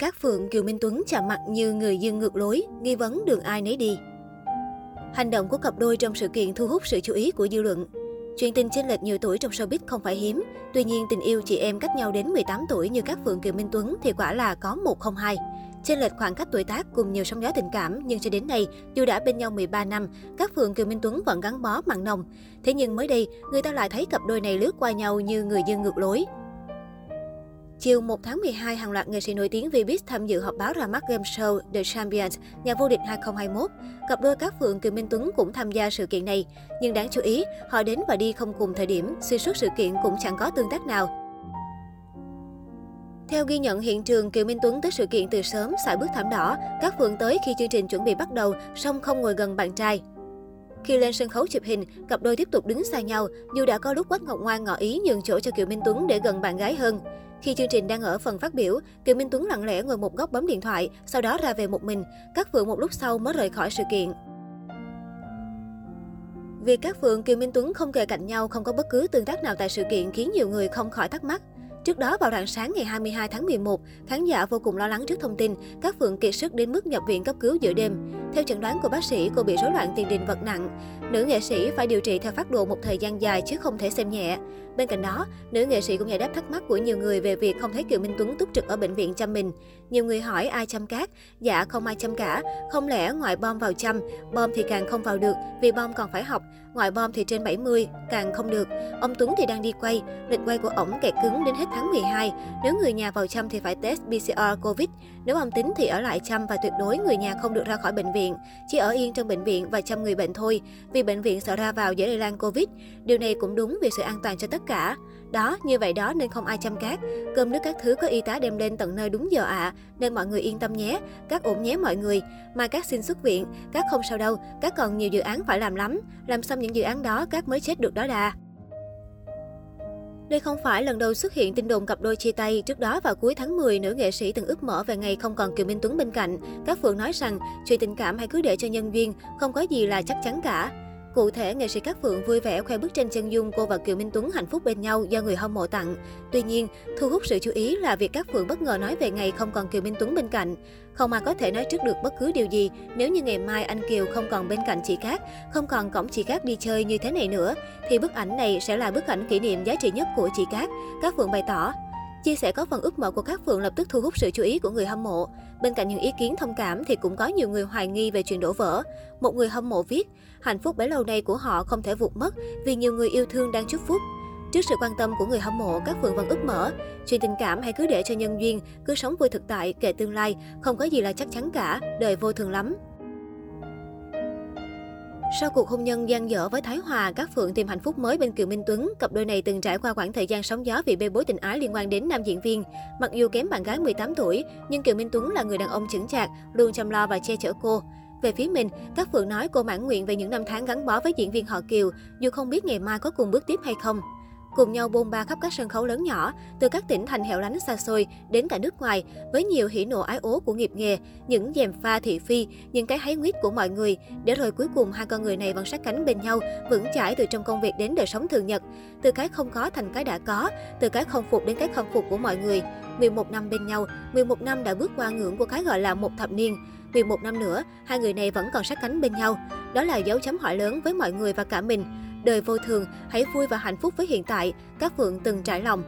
Các Phượng Kiều Minh Tuấn chạm mặt như người dưng ngược lối, nghi vấn đường ai nấy đi. Hành động của cặp đôi trong sự kiện thu hút sự chú ý của dư luận. Chuyện tình chênh lệch nhiều tuổi trong showbiz không phải hiếm. Tuy nhiên, tình yêu chị em cách nhau đến 18 tuổi như các Phượng Kiều Minh Tuấn thì quả là có một không hai. Chênh lệch khoảng cách tuổi tác cùng nhiều sóng gió tình cảm, nhưng cho đến nay, dù đã bên nhau 13 năm, các Phượng Kiều Minh Tuấn vẫn gắn bó mặn nồng. Thế nhưng mới đây, người ta lại thấy cặp đôi này lướt qua nhau như người dân ngược lối. Chiều 1 tháng 12, hàng loạt nghệ sĩ nổi tiếng Vbiz tham dự họp báo ra mắt game show The Champions, nhà vô địch 2021. Cặp đôi các Phượng Kiều Minh Tuấn cũng tham gia sự kiện này. Nhưng đáng chú ý, họ đến và đi không cùng thời điểm, xuyên suốt sự kiện cũng chẳng có tương tác nào. Theo ghi nhận hiện trường, Kiều Minh Tuấn tới sự kiện từ sớm, xài bước thảm đỏ. Các Phượng tới khi chương trình chuẩn bị bắt đầu, song không ngồi gần bạn trai. Khi lên sân khấu chụp hình, cặp đôi tiếp tục đứng xa nhau, dù đã có lúc Quách Ngọc Ngoan ngỏ ý nhường chỗ cho Kiều Minh Tuấn để gần bạn gái hơn. Khi chương trình đang ở phần phát biểu, Kiều Minh Tuấn lặng lẽ ngồi một góc bấm điện thoại, sau đó ra về một mình. Các Phượng một lúc sau mới rời khỏi sự kiện. Việc các Phượng Kiều Minh Tuấn không kề cạnh nhau, không có bất cứ tương tác nào tại sự kiện khiến nhiều người không khỏi thắc mắc. Trước đó vào rạng sáng ngày 22 tháng 11, khán giả vô cùng lo lắng trước thông tin các Phượng kiệt sức đến mức nhập viện cấp cứu giữa đêm. Theo chẩn đoán của bác sĩ, cô bị rối loạn tiền đình vật nặng. Nữ nghệ sĩ phải điều trị theo phát đồ một thời gian dài chứ không thể xem nhẹ. Bên cạnh đó, nữ nghệ sĩ cũng giải đáp thắc mắc của nhiều người về việc không thấy Kiều Minh Tuấn túc trực ở bệnh viện chăm mình. Nhiều người hỏi ai chăm cát, dạ không ai chăm cả. Không lẽ ngoại bom vào chăm, bom thì càng không vào được vì bom còn phải học, ngoại bom thì trên 70, càng không được. Ông Tuấn thì đang đi quay, lịch quay của ổng kẹt cứng đến hết tháng 12. Nếu người nhà vào chăm thì phải test PCR COVID. Nếu âm tính thì ở lại chăm và tuyệt đối người nhà không được ra khỏi bệnh viện, chỉ ở yên trong bệnh viện và chăm người bệnh thôi, vì bệnh viện sợ ra vào dễ lây lan Covid. Điều này cũng đúng vì sự an toàn cho tất cả. Đó, như vậy đó nên không ai chăm cát. Cơm nước các thứ có y tá đem lên tận nơi đúng giờ ạ, à, nên mọi người yên tâm nhé. Các ổn nhé mọi người. Mà các xin xuất viện, các không sao đâu, các còn nhiều dự án phải làm lắm. Làm xong những dự án đó, các mới chết được đó đà. Đây không phải lần đầu xuất hiện tin đồn cặp đôi chia tay. Trước đó vào cuối tháng 10, nữ nghệ sĩ từng ước mở về ngày không còn Kiều Minh Tuấn bên cạnh. Các Phượng nói rằng chuyện tình cảm hãy cứ để cho nhân duyên, không có gì là chắc chắn cả. Cụ thể, nghệ sĩ Cát Phượng vui vẻ khoe bức tranh chân dung cô và Kiều Minh Tuấn hạnh phúc bên nhau do người hâm mộ tặng. Tuy nhiên, thu hút sự chú ý là việc Cát Phượng bất ngờ nói về ngày không còn Kiều Minh Tuấn bên cạnh. Không ai có thể nói trước được bất cứ điều gì nếu như ngày mai anh Kiều không còn bên cạnh chị Cát, không còn cổng chị Cát đi chơi như thế này nữa, thì bức ảnh này sẽ là bức ảnh kỷ niệm giá trị nhất của chị Cát. Cát Phượng bày tỏ, Chia sẻ có phần ước mơ của các Phượng lập tức thu hút sự chú ý của người hâm mộ. Bên cạnh những ý kiến thông cảm thì cũng có nhiều người hoài nghi về chuyện đổ vỡ. Một người hâm mộ viết, hạnh phúc bấy lâu nay của họ không thể vụt mất vì nhiều người yêu thương đang chúc phúc. Trước sự quan tâm của người hâm mộ, các Phượng vẫn ước mở. Chuyện tình cảm hãy cứ để cho nhân duyên, cứ sống vui thực tại, kể tương lai, không có gì là chắc chắn cả, đời vô thường lắm. Sau cuộc hôn nhân gian dở với Thái Hòa, các Phượng tìm hạnh phúc mới bên Kiều Minh Tuấn. Cặp đôi này từng trải qua khoảng thời gian sóng gió vì bê bối tình ái liên quan đến nam diễn viên. Mặc dù kém bạn gái 18 tuổi, nhưng Kiều Minh Tuấn là người đàn ông chững chạc, luôn chăm lo và che chở cô. Về phía mình, các Phượng nói cô mãn nguyện về những năm tháng gắn bó với diễn viên họ Kiều, dù không biết ngày mai có cùng bước tiếp hay không cùng nhau bôn ba khắp các sân khấu lớn nhỏ, từ các tỉnh thành hẻo lánh xa xôi đến cả nước ngoài, với nhiều hỉ nộ ái ố của nghiệp nghề, những dèm pha thị phi, những cái háy nguyết của mọi người, để rồi cuối cùng hai con người này vẫn sát cánh bên nhau, vững chãi từ trong công việc đến đời sống thường nhật, từ cái không có thành cái đã có, từ cái không phục đến cái không phục của mọi người. 11 năm bên nhau, 11 năm đã bước qua ngưỡng của cái gọi là một thập niên. Vì một năm nữa, hai người này vẫn còn sát cánh bên nhau. Đó là dấu chấm hỏi lớn với mọi người và cả mình. Đời vô thường, hãy vui và hạnh phúc với hiện tại, các Phượng từng trải lòng.